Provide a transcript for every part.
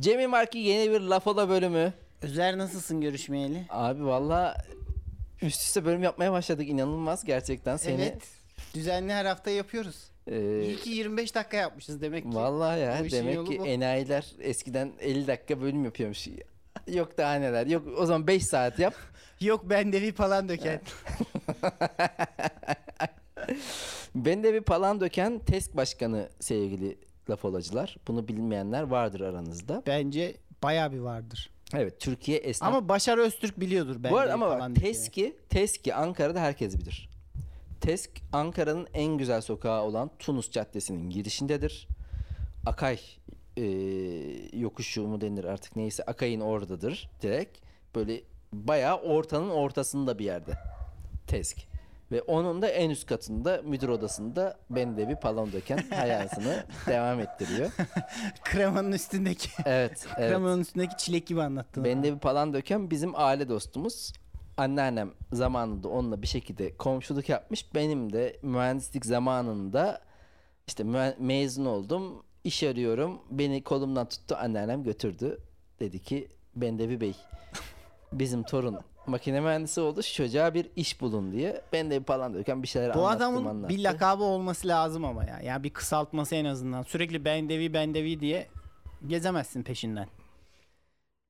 Cemil Marki yeni bir laf ola bölümü. Özer nasılsın görüşmeyeli? Abi valla üst üste bölüm yapmaya başladık. İnanılmaz gerçekten seni. Evet. Düzenli her hafta yapıyoruz. Ee, İyi ki 25 dakika yapmışız demek ki. Vallahi Bu ya demek ki bu. enayiler eskiden 50 dakika bölüm yapıyormuş. Yok daha neler. Yok o zaman 5 saat yap. Yok ben devi falan döken. Ben de bir palan döken TESK başkanı sevgili laf olacılar. Bunu bilmeyenler vardır aranızda. Bence baya bir vardır. Evet Türkiye esnaf. Ama Başar Öztürk biliyordur ben Bu arada ama bak. TESK'i, TESK'i Ankara'da herkes bilir. TESK Ankara'nın en güzel sokağı olan Tunus Caddesi'nin girişindedir. Akay e, yokuşu mu denir artık neyse Akay'ın oradadır direkt. Böyle bayağı ortanın ortasında bir yerde TESK. Ve onun da en üst katında müdür odasında bende bir palon döken hayatını devam ettiriyor. Kremanın üstündeki. Evet, evet. Kremanın üstündeki çilek gibi anlattın. Bende bir palan döken bizim aile dostumuz. Anneannem zamanında onunla bir şekilde komşuluk yapmış. Benim de mühendislik zamanında işte mezun oldum. iş arıyorum. Beni kolumdan tuttu. Anneannem götürdü. Dedi ki bende bir bey. Bizim torun makine mühendisi oldu. Şu çocuğa bir iş bulun diye. Ben de bir palan döken bir şeyler Bu anlattım adamın anlattı. bir lakabı olması lazım ama ya. Yani bir kısaltması en azından. Sürekli ben devi ben devi diye gezemezsin peşinden.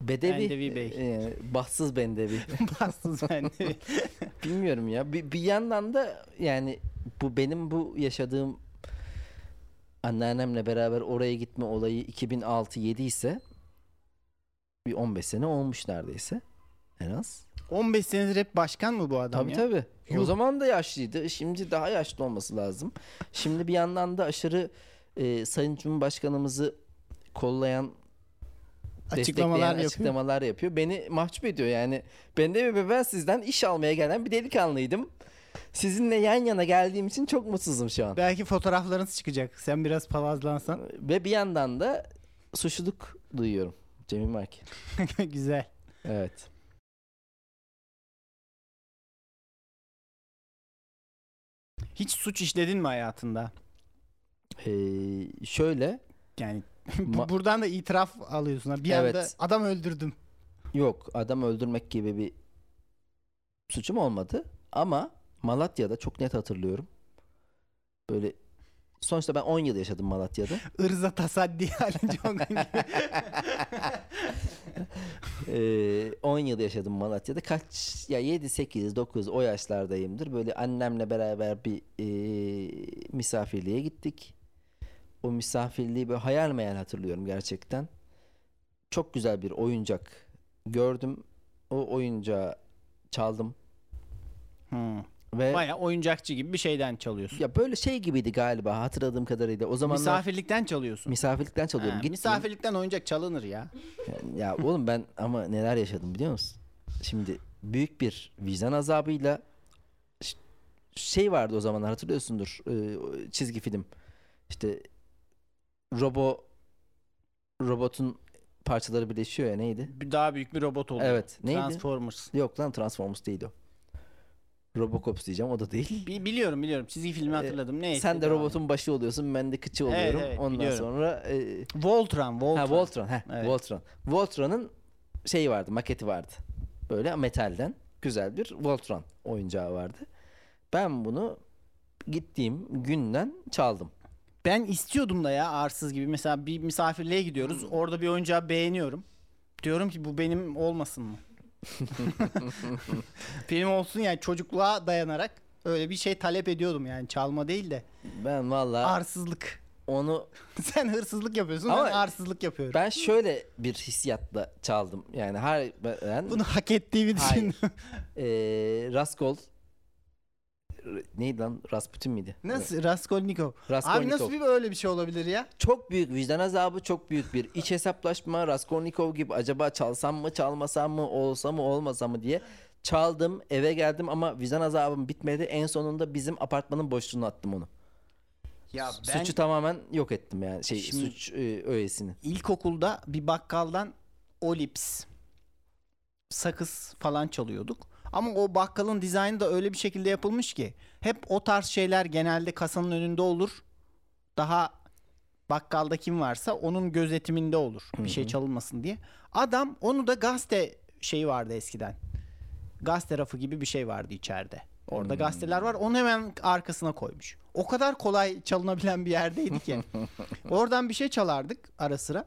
Bedevi. Bendevi Bey. E, bahtsız bendevi. Bassız ben devi. Bilmiyorum ya. Bir, bir yandan da yani bu benim bu yaşadığım anneannemle beraber oraya gitme olayı 2006-7 ise bir 15 sene olmuş neredeyse en az. 15 senedir hep başkan mı bu adam Tabii ya? tabii. O Yuh. zaman da yaşlıydı. Şimdi daha yaşlı olması lazım. Şimdi bir yandan da aşırı e, Sayın Cumhurbaşkanımızı kollayan Açıklamalar yapıyor. açıklamalar yapıyor. Beni mahcup ediyor yani. Ben de bir ben sizden iş almaya gelen bir delikanlıydım. Sizinle yan yana geldiğim için çok mutsuzum şu an. Belki fotoğraflarınız çıkacak. Sen biraz palazlansan. Ve bir yandan da suçluluk duyuyorum. Cemil Mark. Güzel. Evet. Hiç suç işledin mi hayatında? Ee, şöyle Yani Ma- buradan da itiraf alıyorsun. Bir Evet. anda adam öldürdüm. yok adam öldürmek gibi bir suçum olmadı. Ama Malatya'da çok net hatırlıyorum. Böyle sonuçta ben 10 yıl yaşadım Malatya'da. Irza tasaddi gibi. Ee, 10 yıl yaşadım Malatya'da. Kaç ya 7 8 9 o yaşlardayımdır. Böyle annemle beraber bir ee, misafirliğe gittik. O misafirliği böyle hayal meyal hatırlıyorum gerçekten. Çok güzel bir oyuncak gördüm. O oyuncağı çaldım Hmm. Ve Baya oyuncakçı gibi bir şeyden çalıyorsun. ya böyle şey gibiydi galiba hatırladığım kadarıyla. O zamanlar Misafirlikten çalıyorsun. misafirlikten çalıyorum. Ha, Gittim. misafirlikten oyuncak çalınır ya. Ya oğlum ben ama neler yaşadım biliyor musun? Şimdi büyük bir vicdan azabıyla ş- şey vardı o zamanlar hatırlıyorsundur e, çizgi film. İşte robo robotun parçaları birleşiyor ya neydi? Bir daha büyük bir robot oluyor. Evet, neydi? Transformers. Yok lan Transformers değil o. Robocops diyeceğim o da değil. Bi- biliyorum biliyorum. Çizgi filmi hatırladım. Neyse. Ee, Sen de robotun başı oluyorsun ben de kıçı Evet, oluyorum. evet, Ondan biliyorum. sonra e. Voltron, Voltron. Ha Voltron. Ha, Evet. Voltron. Voltron'un şeyi vardı, maketi vardı. Böyle metalden güzel bir Voltron oyuncağı vardı. Ben bunu gittiğim günden çaldım. Ben istiyordum da ya arsız gibi. Mesela bir misafirliğe gidiyoruz. Hmm. Orada bir oyuncağı beğeniyorum. Diyorum ki bu benim olmasın mı? benim olsun yani çocukluğa dayanarak öyle bir şey talep ediyordum yani çalma değil de Ben valla arsızlık. onu Sen hırsızlık yapıyorsun Ama ben arsızlık yapıyorum. ben şöyle bir hissiyatla çaldım. Yani her ben Bunu hak ettiğimi Hayır. düşün. eee Raskol neydi lan? Rasputin miydi? Nasıl Raskolnikov? Abi Raskolnikov. nasıl bir öyle bir şey olabilir ya? Çok büyük vicdan azabı, çok büyük bir iç hesaplaşma. Raskolnikov gibi acaba çalsam mı, çalmasam mı, olsa mı, olmasa mı diye çaldım, eve geldim ama vicdan azabım bitmedi. En sonunda bizim apartmanın boşluğuna attım onu. Ya Suçu tamamen yok ettim yani şey Şimdi- suç e, öğesini. ilkokulda bir bakkaldan Olips sakız falan çalıyorduk. Ama o bakkalın dizaynı da öyle bir şekilde yapılmış ki hep o tarz şeyler genelde kasanın önünde olur. Daha bakkalda kim varsa onun gözetiminde olur. Bir şey çalınmasın diye. Adam onu da gazete şeyi vardı eskiden. Gazete rafı gibi bir şey vardı içeride. Orada gazeteler var. Onu hemen arkasına koymuş. O kadar kolay çalınabilen bir yerdeydi ki. Oradan bir şey çalardık ara sıra.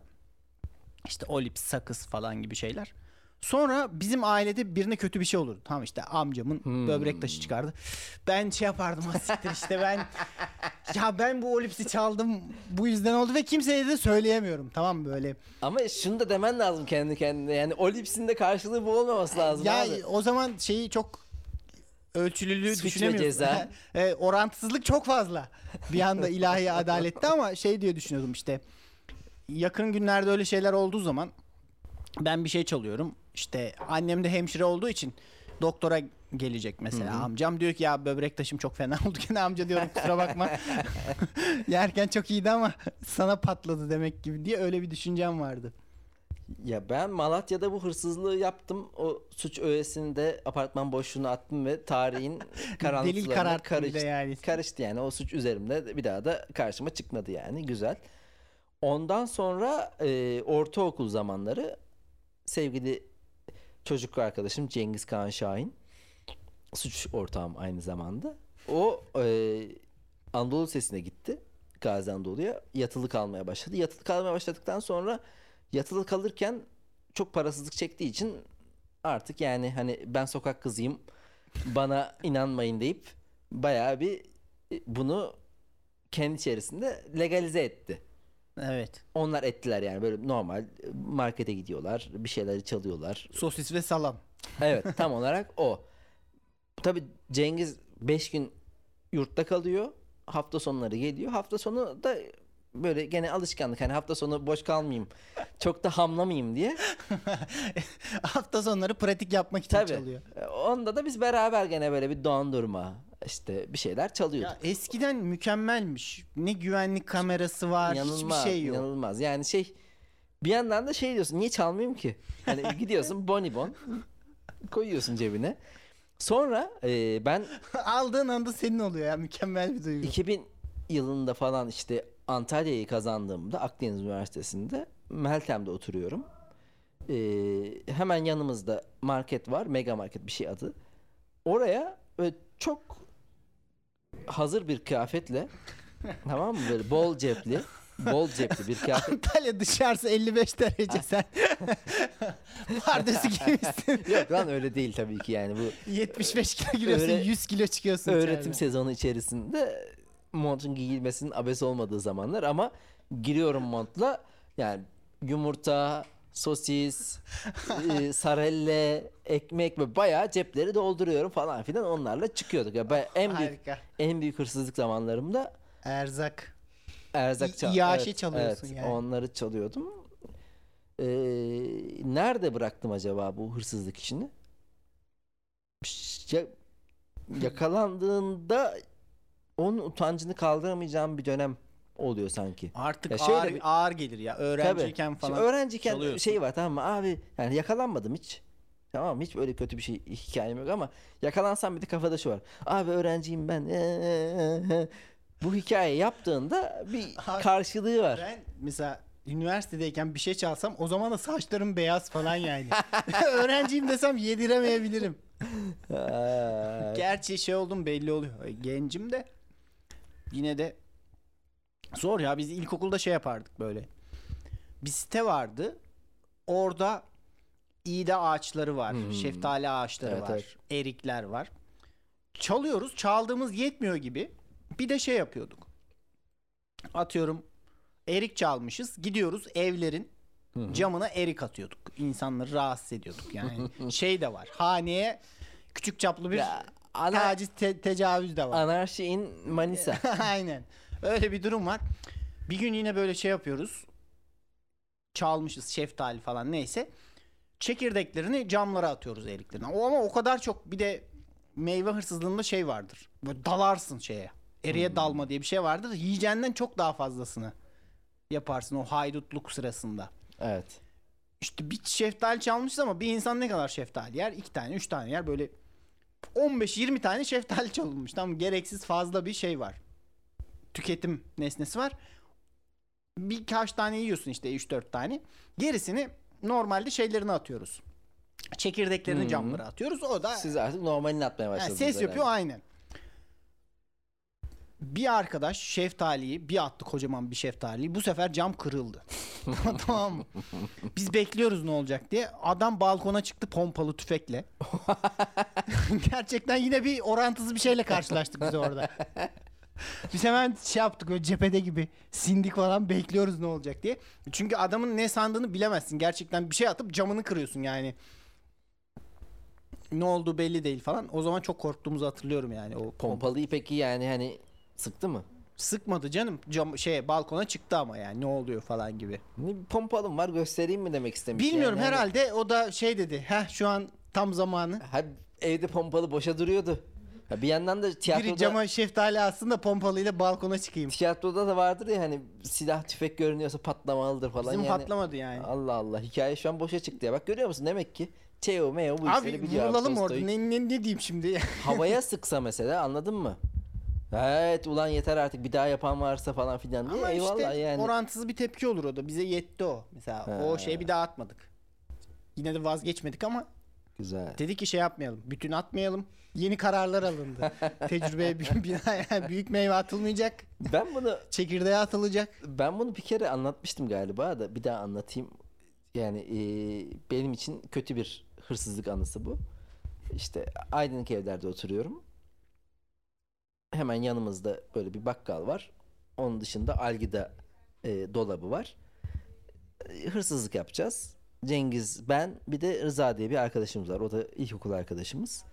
İşte olips, sakız falan gibi şeyler. Sonra bizim ailede birine kötü bir şey olurdu. Tamam işte amcamın böbrek taşı çıkardı. Ben şey yapardım asiktir işte ben ya ben bu olipsi çaldım bu yüzden oldu ve kimseye de söyleyemiyorum. Tamam böyle. Ama şunu da demen lazım kendi kendine. Yani o lipsin de karşılığı bu olmaması lazım ya abi. o zaman şeyi çok ölçülülüğü Suç ve düşünemiyorsun. ceza. e, orantısızlık çok fazla. Bir anda ilahi adalette ama şey diye düşünüyordum işte. Yakın günlerde öyle şeyler olduğu zaman ben bir şey çalıyorum. İşte annem de hemşire olduğu için doktora gelecek mesela amcam diyor ki ya böbrek taşım çok fena oldu gene amca diyorum kusura bakma yerken çok iyiydi ama sana patladı demek gibi diye öyle bir düşüncem vardı. Ya ben Malatya'da bu hırsızlığı yaptım. O suç öğesini de apartman boşluğuna attım ve tarihin karanlıklarına karıştı. yani. Karıştı yani o suç üzerimde bir daha da karşıma çıkmadı yani güzel. Ondan sonra e, ortaokul zamanları sevgili çocuk arkadaşım Cengiz Kaan Şahin suç ortağım aynı zamanda. O e, Anadolu Lisesi'ne gitti. Gazi Anadolu'ya yatılı kalmaya başladı. Yatılı kalmaya başladıktan sonra yatılı kalırken çok parasızlık çektiği için artık yani hani ben sokak kızıyım bana inanmayın deyip bayağı bir e, bunu kendi içerisinde legalize etti. Evet. Onlar ettiler yani böyle normal markete gidiyorlar, bir şeyleri çalıyorlar. Sosis ve salam. Evet tam olarak o. Tabii Cengiz 5 gün yurtta kalıyor. Hafta sonları geliyor. Hafta sonu da böyle gene alışkanlık. Hani hafta sonu boş kalmayayım. Çok da hamlamayayım diye. Hafta sonları pratik yapmak için Tabii. çalıyor. Onda da biz beraber gene böyle bir dondurma işte bir şeyler çalıyorduk. Ya eskiden mükemmelmiş. Ne güvenlik kamerası var, İnanılmaz, hiçbir şey yok. inanılmaz. Yani şey bir yandan da şey diyorsun niye çalmayayım ki? Hani gidiyorsun bonibon koyuyorsun cebine. Sonra e, ben Aldığın anda senin oluyor ya mükemmel bir duygu. 2000 yılında falan işte Antalya'yı kazandığımda Akdeniz Üniversitesi'nde Meltem'de oturuyorum. Ee, hemen yanımızda market var. Mega Market bir şey adı. Oraya böyle çok hazır bir kıyafetle tamam mı böyle bol cepli bol cepli bir kıyafet Antalya dışarısı 55 derece sen. Pardesi giymişsin. yok lan öyle değil tabii ki yani bu 75 kilo giriyorsun, Öyle- 100 kilo çıkıyorsun. öğretim içeriden. sezonu içerisinde montun giyilmesinin abes olmadığı zamanlar ama giriyorum montla yani yumurta, sosis, e, sarelle, ekmek ve bayağı cepleri dolduruyorum falan filan onlarla çıkıyorduk. Ya bayağı en büyük Harika. en büyük hırsızlık zamanlarımda Erzak. erzak çal- iaşe çalıyorsun evet, yani. Onları çalıyordum. Ee, nerede bıraktım acaba bu hırsızlık işini? Ya, yakalandığında onun utancını kaldıramayacağım bir dönem oluyor sanki. Artık Ya şöyle ağır, bir- ağır gelir ya. Öğrenciyken Şimdi falan. öğrenciyken çalıyorsun. şey var tamam mı abi yani yakalanmadım hiç. Tamam mı? hiç böyle kötü bir şey hikayem yok ama yakalansam bir de kafada şu var. Abi öğrenciyim ben. Ee, Bu hikaye yaptığında bir Abi, karşılığı var. Ben mesela üniversitedeyken bir şey çalsam o zaman da saçlarım beyaz falan yani. Öğrenciyim desem yediremeyebilirim. Gerçi şey oldum belli oluyor. Gencim de yine de zor ya. Biz ilkokulda şey yapardık böyle. Bir site vardı. Orada iğde ağaçları var. Hmm. Şeftali ağaçları Evet, var. evet. Erikler var. Çalıyoruz. Çaldığımız yetmiyor gibi. Bir de şey yapıyorduk. Atıyorum erik çalmışız. Gidiyoruz evlerin camına erik atıyorduk. İnsanları rahatsız ediyorduk yani. şey de var. Haneye küçük çaplı bir Ya, ana- taciz te- tecavüz de var. Anarşi in Manisa. Aynen. Öyle bir durum var. Bir gün yine böyle şey yapıyoruz. Çalmışız şeftali falan neyse. Çekirdeklerini camlara atıyoruz eriklerine. O ama o kadar çok bir de meyve hırsızlığında şey vardır. Böyle dalarsın şeye. Eriye dalma diye bir şey vardır. Yiyeceğinden çok daha fazlasını yaparsın o haydutluk sırasında. evet. İşte bir şeftali çalmışız ama bir insan ne kadar şeftali yer? İki tane, üç tane yer. Böyle 15-20 tane şeftali çalınmış. Tam gereksiz fazla bir şey var. Tüketim nesnesi var. birkaç tane yiyorsun işte 3-4 tane. Gerisini normalde şeylerini atıyoruz. Çekirdeklerini Hı. camlara atıyoruz. O da Siz artık normalini atmaya yani başladınız. ses yapıyor herhalde. aynen. Bir arkadaş şeftaliyi bir attı kocaman bir şeftaliyi. Bu sefer cam kırıldı. tamam mı? Biz bekliyoruz ne olacak diye. Adam balkona çıktı pompalı tüfekle. Gerçekten yine bir orantısız bir şeyle karşılaştık biz orada. Biz hemen şey yaptık böyle cephede gibi sindik falan bekliyoruz ne olacak diye. Çünkü adamın ne sandığını bilemezsin. Gerçekten bir şey atıp camını kırıyorsun yani. Ne olduğu belli değil falan. O zaman çok korktuğumuzu hatırlıyorum yani. O Pompalıyı peki yani hani sıktı mı? Sıkmadı canım. Cam şey balkona çıktı ama yani ne oluyor falan gibi. Ne bir pompalım var göstereyim mi demek istemiş. Bilmiyorum yani. Herhalde o da şey dedi. Heh şu an tam zamanı. Ha, evde pompalı boşa duruyordu. Ha, bir yandan da tiyatroda, Biri cama şeftali aslında pompalıyla balkona çıkayım. tiyatroda da vardır ya hani silah tüfek görünüyorsa patlamalıdır falan. Bizim yani. patlamadı yani. Allah Allah hikaye şu an boşa çıktı ya. Bak görüyor musun demek ki Teo Meo bu işleri Abi biliyor. vurulalım Tolstoy. orada. Ne, ne, ne diyeyim şimdi? Havaya sıksa mesela anladın mı? Evet ulan yeter artık bir daha yapan varsa falan filan diye Ama eyvallah işte yani. orantısız bir tepki olur o da. Bize yetti o. Mesela Ha. o şeyi bir daha atmadık. Yine de vazgeçmedik ama Güzel. dedik ki şey yapmayalım. Bütün atmayalım. Yeni kararlar alındı. Tecrübeye büyük meyve atılmayacak. Ben bunu Çekirdeğe atılacak. ben bunu bir kere anlatmıştım galiba da bir daha anlatayım. Yani eee, benim için kötü bir hırsızlık anısı bu. İşte Aydınlık evlerde oturuyorum. Hemen yanımızda böyle bir bakkal var. Onun dışında Algida eee, dolabı var. E, Hırsızlık yapacağız. Cengiz, ben bir de Rıza diye bir arkadaşımız var. O da ilkokul arkadaşımız.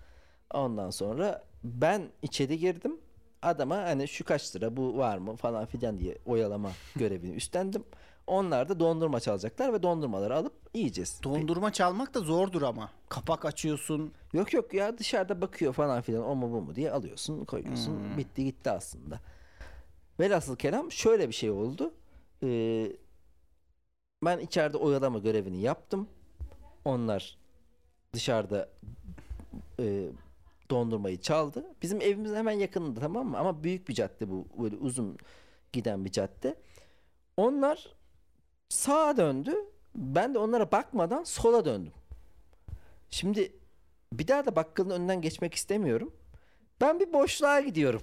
Ondan sonra ben içeri girdim. Adama hani şu kaç lira bu var mı falan filan diye oyalama görevini üstlendim. Onlar da dondurma çalacaklar ve dondurmaları alıp yiyeceğiz. Dondurma çalmak da zordur ama. Kapak açıyorsun. Yok yok ya dışarıda bakıyor falan filan o mu bu mu diye alıyorsun koyuyorsun. Hmm. Bitti gitti aslında. Velhasıl kelam şöyle bir şey oldu. Ee, ben içeride oyalama görevini yaptım. Onlar dışarıda e, dondurmayı çaldı. Bizim evimizin hemen yakınında tamam mı? Ama büyük bir cadde bu. Böyle uzun giden bir cadde. Onlar sağa döndü. Ben de onlara bakmadan sola döndüm. Şimdi bir daha da bakkalın önünden geçmek istemiyorum. Ben bir boşluğa gidiyorum.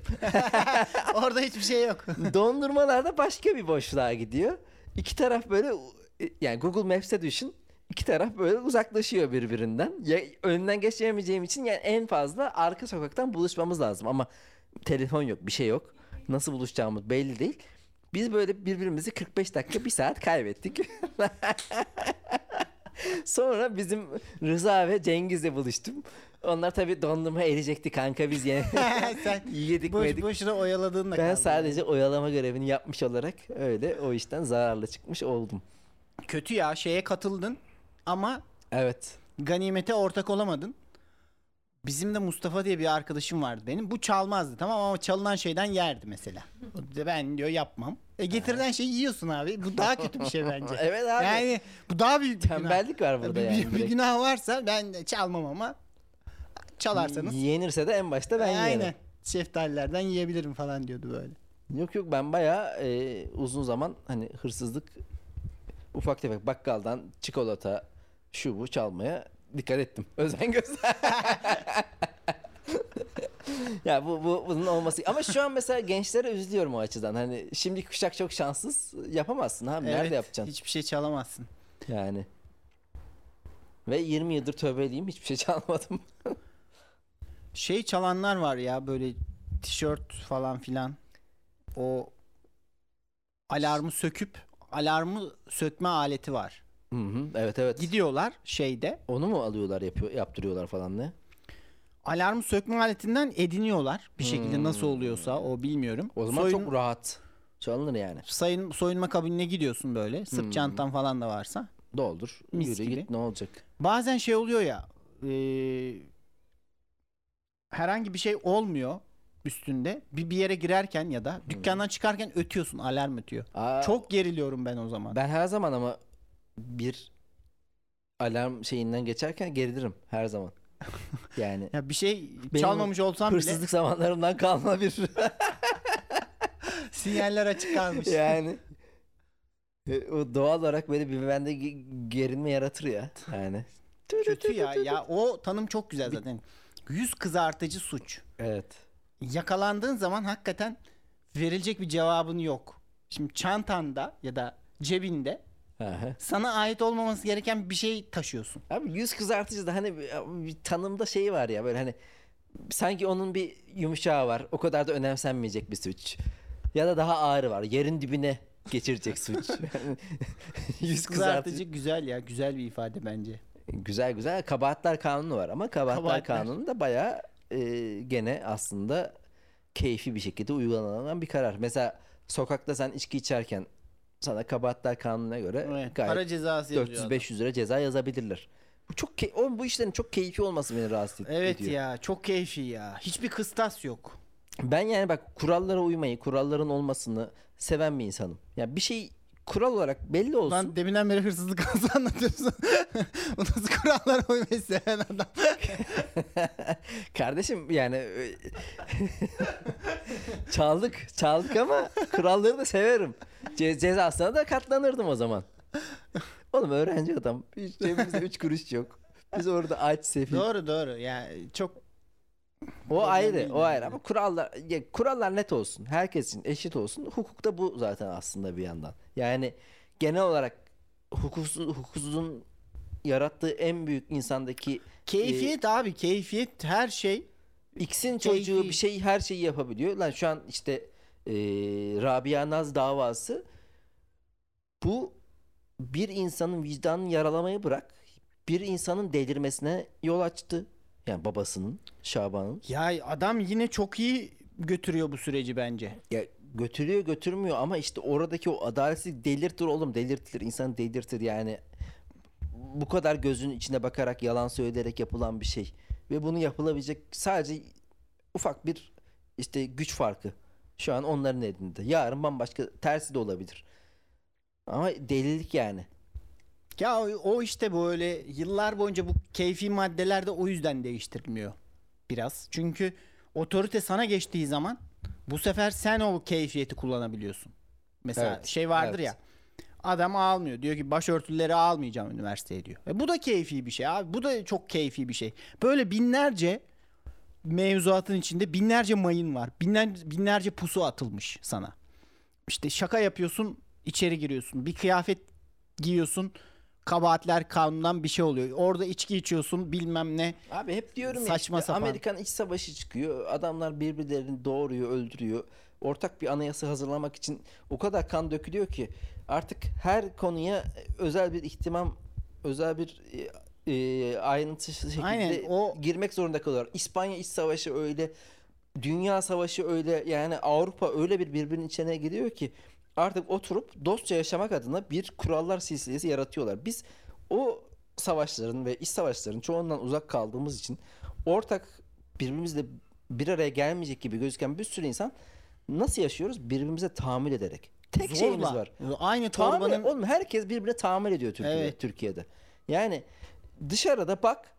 Orada hiçbir şey yok. Dondurmalar da başka bir boşluğa gidiyor. İki taraf böyle yani Google Maps'te düşün. İki taraf böyle uzaklaşıyor birbirinden. Ya, önünden geçemeyeceğim için yani en fazla arka sokaktan buluşmamız lazım ama telefon yok, bir şey yok. Nasıl buluşacağımız belli değil. Biz böyle birbirimizi 45 dakika, bir saat kaybettik. Sonra bizim Rıza ve Cengiz'le buluştum. Onlar tabii dondurma erecekti kanka biz yani. Sen Yedik boş medik. boşuna oyaladığınla Ben kaldı. sadece oyalama görevini yapmış olarak öyle o işten zararlı çıkmış oldum. Kötü ya şeye katıldın ama Evet. ganimete ortak olamadın. Bizim de Mustafa diye bir arkadaşım vardı benim. Bu çalmazdı tamam ama çalınan şeyden yerdi mesela. Ben diyor yapmam. E getirilen şeyi yiyorsun abi. Bu daha kötü bir şey bence. Evet abi. Yani bu daha büyük bir günah. Tembellik var burada bir, yani. bir, bir günah varsa ben çalmam ama çalarsanız. Yenirse de en başta ben Aynen. yerim. Şeftalilerden yiyebilirim falan diyordu böyle. Yok yok ben bayağı e, uzun zaman hani hırsızlık ufak tefek bakkaldan çikolata şu bu çalmaya dikkat ettim. Özen göster. ya bu, bu bunun olması ama şu an mesela gençlere üzülüyorum o açıdan. Hani şimdi kuşak çok şanssız yapamazsın abi. Evet, Nerede yapacaksın? Hiçbir şey çalamazsın. Yani. Ve 20 yıldır tövbeliyim hiçbir şey çalmadım. Şey çalanlar var ya böyle tişört falan filan. O alarmı söküp alarmı sökme aleti var. Hı hı, evet evet. Gidiyorlar şeyde. Onu mu alıyorlar yapıyor yaptırıyorlar falan ne? Alarmı sökme aletinden ediniyorlar. Bir şekilde nasıl oluyorsa o bilmiyorum. Hmm. O zaman Soyun- çok rahat çalınır yani. sayın soyunma kabinine gidiyorsun böyle. Sırt Hmm. çantan falan da varsa. Doldur. Mis yürü gibi. git ne olacak? Bazen şey oluyor ya. eee, herhangi bir şey olmuyor üstünde. Bir bir yere girerken ya da dükkandan çıkarken ötüyorsun. Alarm ötüyor. Aa, Çok geriliyorum ben o zaman. ben her zaman ama bir alarm şeyinden geçerken gerilirim her zaman. Yani Ya bir şey Benim çalmamış olsam bile hırsızlık zamanlarımdan kalma bir sinyaller açık kalmış. yani E, O doğal olarak böyle bir bende ge- gerilme yaratır ya. Yani. Kötü ya. Ya o tanım çok güzel zaten. Yüz kızartıcı suç. Evet. Yakalandığın zaman hakikaten verilecek bir cevabın yok. Şimdi çantanda ya da cebinde Aha. sana ait olmaması gereken bir şey taşıyorsun. Abi yüz kızartıcı da hani bir, bir tanımda şey var ya böyle hani sanki onun bir yumuşağı var. O kadar da önemsenmeyecek bir suç. Ya da daha ağırı var. Yerin dibine geçirecek suç. yüz kızartıcı. Kızartıcı güzel ya. Güzel bir ifade bence. Güzel güzel. Kabahatler kanunu var ama kabahatler, Kabahatler. kanunu da bayağı e, gene aslında keyfi bir şekilde uygulanan bir karar. Mesela sokakta sen içki içerken sana kabahatler kanununa göre Evet. gayet Para cezası yazıyor adam. 400-500 lira ceza yazabilirler. Bu çok key- oğlum bu işlerin çok keyfi olması beni rahatsız ed- Evet ediyor. ya çok keyfi ya. Hiçbir kıstas yok. Ben yani bak kurallara uymayı, kuralların olmasını seven bir insanım. Ya bir şey kural olarak belli olsun. Lan deminden beri hırsızlık anısı anlatıyorsun. Bu nasıl kurallara uymayı seven adam. Kardeşim yani e, çaldık, çaldık ama kuralları da severim. Ce- cezasına da katlanırdım o zaman. Oğlum öğrenci adam. Hiç cebimizde 3 kuruş yok. Biz orada aç sefil. doğru doğru. Yani çok O ayrı, o ayrı ama kurallar ya, kurallar net olsun. Herkes için eşit olsun. Hukuk da bu zaten aslında bir yandan. Yani genel olarak hukuksuz, hukuksuzun yarattığı en büyük insandaki keyfiyet abi keyfiyet her şey. X'in çocuğu Keyfi. bir şey her şeyi yapabiliyor. Lan şu an işte e, Rabia Naz davası bu bir insanın vicdanını yaralamayı bırak bir insanın delirmesine yol açtı. Yani babasının, Şaban'ın. Ya adam yine çok iyi götürüyor bu süreci bence. Ya götürüyor götürmüyor ama işte oradaki o adaletsizlik delirtir oğlum delirtir insanı delirtir yani. Bu kadar gözün içine bakarak yalan söyleyerek yapılan bir şey. Ve bunu yapılabilecek sadece ufak bir işte güç farkı. Şu an onların elinde. Yarın bambaşka tersi de olabilir. Ama delilik yani Ya o, işte böyle yıllar boyunca bu keyfi maddeler de o yüzden değiştirilmiyor biraz. Çünkü otorite sana geçtiği zaman bu sefer sen o keyfiyeti kullanabiliyorsun. Mesela Evet, şey vardır evet. ya. Adam almıyor. Diyor ki başörtüleri almayacağım üniversiteye diyor. E bu da keyfi bir şey abi. Bu da çok keyfi bir şey. Böyle binlerce mevzuatın içinde binlerce mayın var. Binler, binlerce pusu atılmış sana. İşte şaka yapıyorsun, içeri giriyorsun. Bir kıyafet giyiyorsun, kabahatler kanundan bir şey oluyor. Orada içki içiyorsun, bilmem ne. Abi hep diyorum ya Saçma işte sapan. Amerikan iç savaşı çıkıyor. Adamlar birbirlerini doğuruyor, öldürüyor. Ortak bir anayasa hazırlamak için o kadar kan dökülüyor ki artık her konuya özel bir ihtimam, özel bir e, e, ayrıntı şekilde Aynen, o- girmek zorunda kalıyorlar. İspanya iç savaşı öyle, dünya savaşı öyle yani Avrupa öyle bir birbirinin içine giriyor ki artık oturup dostça yaşamak adına bir kurallar silsilesi yaratıyorlar. Biz o savaşların ve iç savaşların çoğundan uzak kaldığımız için ortak birbirimizle bir araya gelmeyecek gibi gözüken bir sürü insan nasıl yaşıyoruz? Birbirimize tahammül ederek. Tek Zorla. şeyimiz var. Aynı Tahammül, torbanın oğlum herkes birbirine tahammül ediyor Türkiye'de. Evet. Türkiye'de. Yani dışarıda bak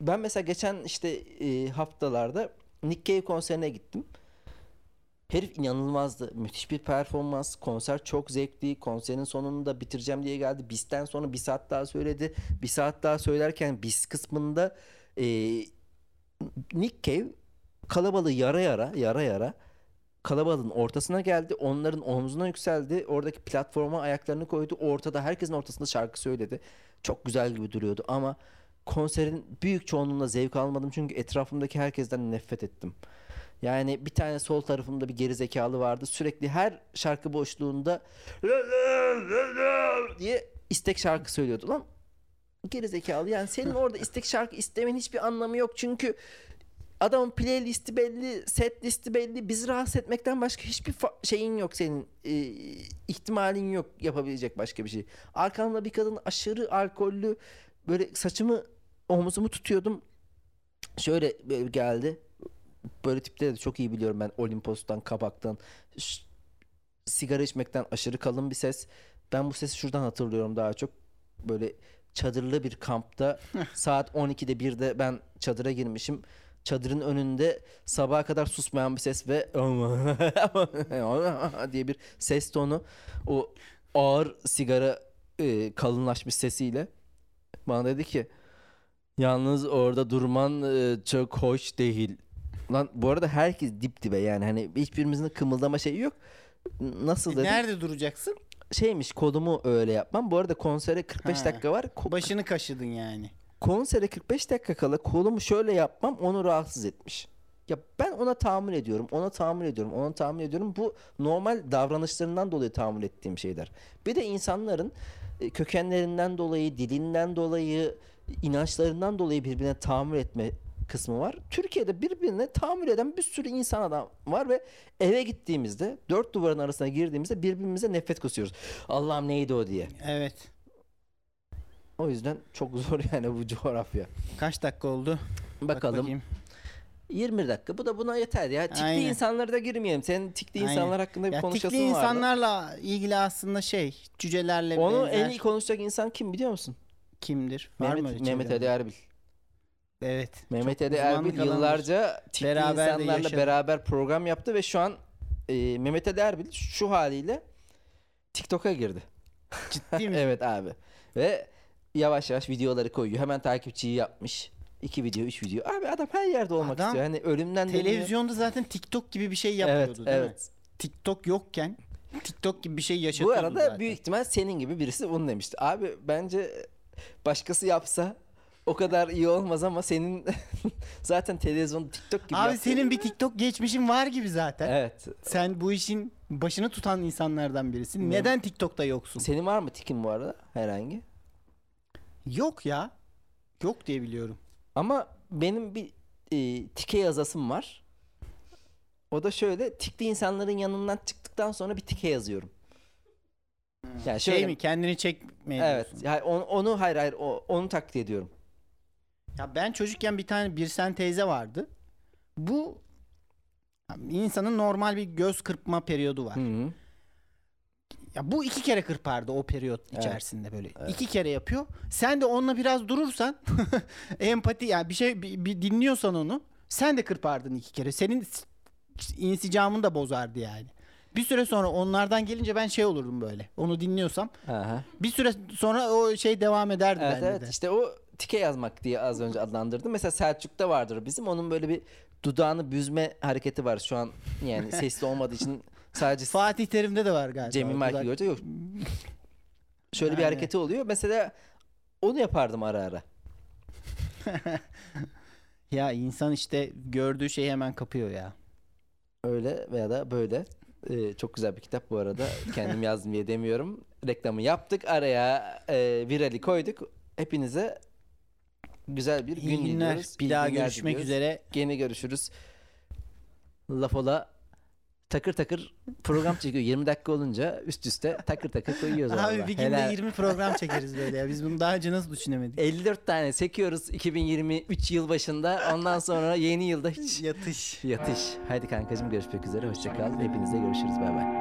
ben mesela geçen işte e, haftalarda Nick Cave konserine gittim. Herif inanılmazdı. Müthiş bir performans. Konser çok zevkli. Konserin sonunda bitireceğim diye geldi. Bizden sonra bir saat daha söyledi. Bir saat daha söylerken biz kısmında e, Nick Cave kalabalığı yara yara yara yara kalabalığın ortasına geldi. Onların omzuna yükseldi. Oradaki platforma ayaklarını koydu. Ortada herkesin ortasında şarkı söyledi. Çok güzel gibi duruyordu ama konserin büyük çoğunluğunda zevk almadım çünkü etrafımdaki herkesten nefret ettim. Yani bir tane sol tarafımda bir geri zekalı vardı. Sürekli her şarkı boşluğunda diye istek şarkı söylüyordu. Lan geri zekalı yani senin orada istek şarkı istemenin hiçbir anlamı yok. Çünkü adamın playlisti belli, set listi belli. Bizi rahatsız etmekten başka hiçbir şeyin yok senin. e, ihtimalin yok yapabilecek başka bir şey. Arkamda bir kadın aşırı alkollü böyle saçımı omzumu tutuyordum. Şöyle geldi. Böyle tipleri de çok iyi biliyorum ben Olimpos'tan, Kabak'tan. Ş- sigara içmekten aşırı kalın bir ses. Ben bu sesi şuradan hatırlıyorum daha çok. Böyle çadırlı bir kampta saat 12'de 1'de ben çadıra girmişim. Çadırın önünde sabaha kadar susmayan bir ses ve diye bir ses tonu. O ağır sigara e, kalınlaşmış sesiyle bana dedi ki yalnız orada durman e, çok hoş değil. Lan bu arada herkes dip dibe yani hani hiçbirimizin kımıldama şeyi yok. Nasıl dedi? E, Nerede duracaksın? Şeymiş kodumu öyle yapmam. Bu arada konsere 45 Ha. dakika var. Ko- Başını kaşıdın yani. konsere 45 dakika kala kolumu şöyle yapmam onu rahatsız etmiş. Ya ben ona tahammül ediyorum, ona tahammül ediyorum, ona tahammül ediyorum. Bu normal davranışlarından dolayı tahammül ettiğim şeyler. Bir de insanların e, kökenlerinden dolayı, dilinden dolayı, inançlarından dolayı birbirine tahammül etme kısmı var. Türkiye'de birbirine tahammül eden bir sürü insan adam var ve eve gittiğimizde, dört duvarın arasına girdiğimizde birbirimize nefret kusuyoruz. Allah'ım neydi o diye. Evet. O yüzden çok zor yani bu coğrafya. Kaç dakika oldu? Bak Bakalım. bakayım. 20 dakika. Bu da buna yeter ya. Tikli Aynen. insanlara da girmeyelim. Senin tikli Aynen. insanlar hakkında bir Ya konuşasın tikli vardı. insanlarla ilgili aslında şey cücelerle Onu benzer en iyi konuşacak insan kim biliyor musun? kimdir? Var mı Mehmet, Mehmet çevrende? Ali Erbil. Evet. Mehmet Ali Erbil yıllarca tikli Beraber insanlarla beraber program yaptı ve şu an e, Mehmet Ali Erbil şu haliyle TikTok'a girdi. Ciddi mi? evet abi. Ve yavaş yavaş videoları koyuyor. Hemen takipçiyi yapmış. 2 video, 3 video. Abi adam her yerde olmak Adam istiyor. Hani ölümden dönüyor. Televizyonda zaten TikTok gibi bir şey yapıyordu Evet, değil mi? evet. TikTok yokken TikTok gibi bir şey Bu yaşatıyordu arada zaten. büyük ihtimal senin gibi birisi bunu demişti. Abi bence başkası yapsa o kadar iyi olmaz ama senin zaten televizyon TikTok gibi Abi yaptığın- senin bir TikTok geçmişin var gibi zaten. Evet. Sen bu işin başını tutan insanlardan birisin. Neden TikTok'ta yoksun? Senin var mı tikin bu arada herhangi? Yok ya. Yok diye biliyorum. Ama benim bir e, tike yazasım var. O da şöyle tikli insanların yanından çıktıktan sonra bir tike yazıyorum. Yani şöyle Şey mi kendini çekmeye Evet. Yani onu, onu hayır hayır onu taklit ediyorum. Ya ben çocukken bir tane bir sen teyze vardı. Bu insanın normal bir göz kırpma periyodu var. Hı hı. Ya bu iki kere kırpardı o periyot içerisinde böyle. iki kere yapıyor. Sen de onunla biraz durursan empati yani bir şey bir, bir dinliyorsan onu sen de kırpardın iki kere. Senin insicamını da bozardı yani. Bir süre sonra onlardan gelince ben şey olurdum böyle. Onu dinliyorsam Aha. bir süre sonra o şey devam ederdi Evet bende evet de. işte o tike yazmak diye az önce adlandırdım. Mesela Selçuk'ta vardır bizim. Onun böyle bir dudağını büzme hareketi var şu an. Yani sesli olmadığı için sadece Fatih Terim'de de var galiba. Cemil dudak- Görce yok. Şöyle bir Yani. hareketi oluyor. Mesela onu yapardım ara ara. Ya insan işte gördüğü şeyi hemen kapıyor ya. Öyle veya da böyle. Ee, çok güzel bir kitap bu arada. Kendim yazdım diye demiyorum. Reklamı yaptık. Araya e, virali koyduk. Hepinize güzel bir gün günler. diliyoruz. Bir İyi daha günler görüşmek diliyoruz. üzere. Gene görüşürüz. Laf ola takır takır program çekiyor. 20 dakika olunca üst üste takır takır koyuyoruz Abi valla. bir günde Helal. 20 program çekeriz böyle ya. Biz bunu daha önce nasıl düşünemedik? 54 tane sekiyoruz 2023 yıl başında. Ondan sonra yeni yılda hiç Yatış. yatış. Haydi kankacığım görüşmek üzere. Hoşça kal. Hepinizle görüşürüz. Bay bay.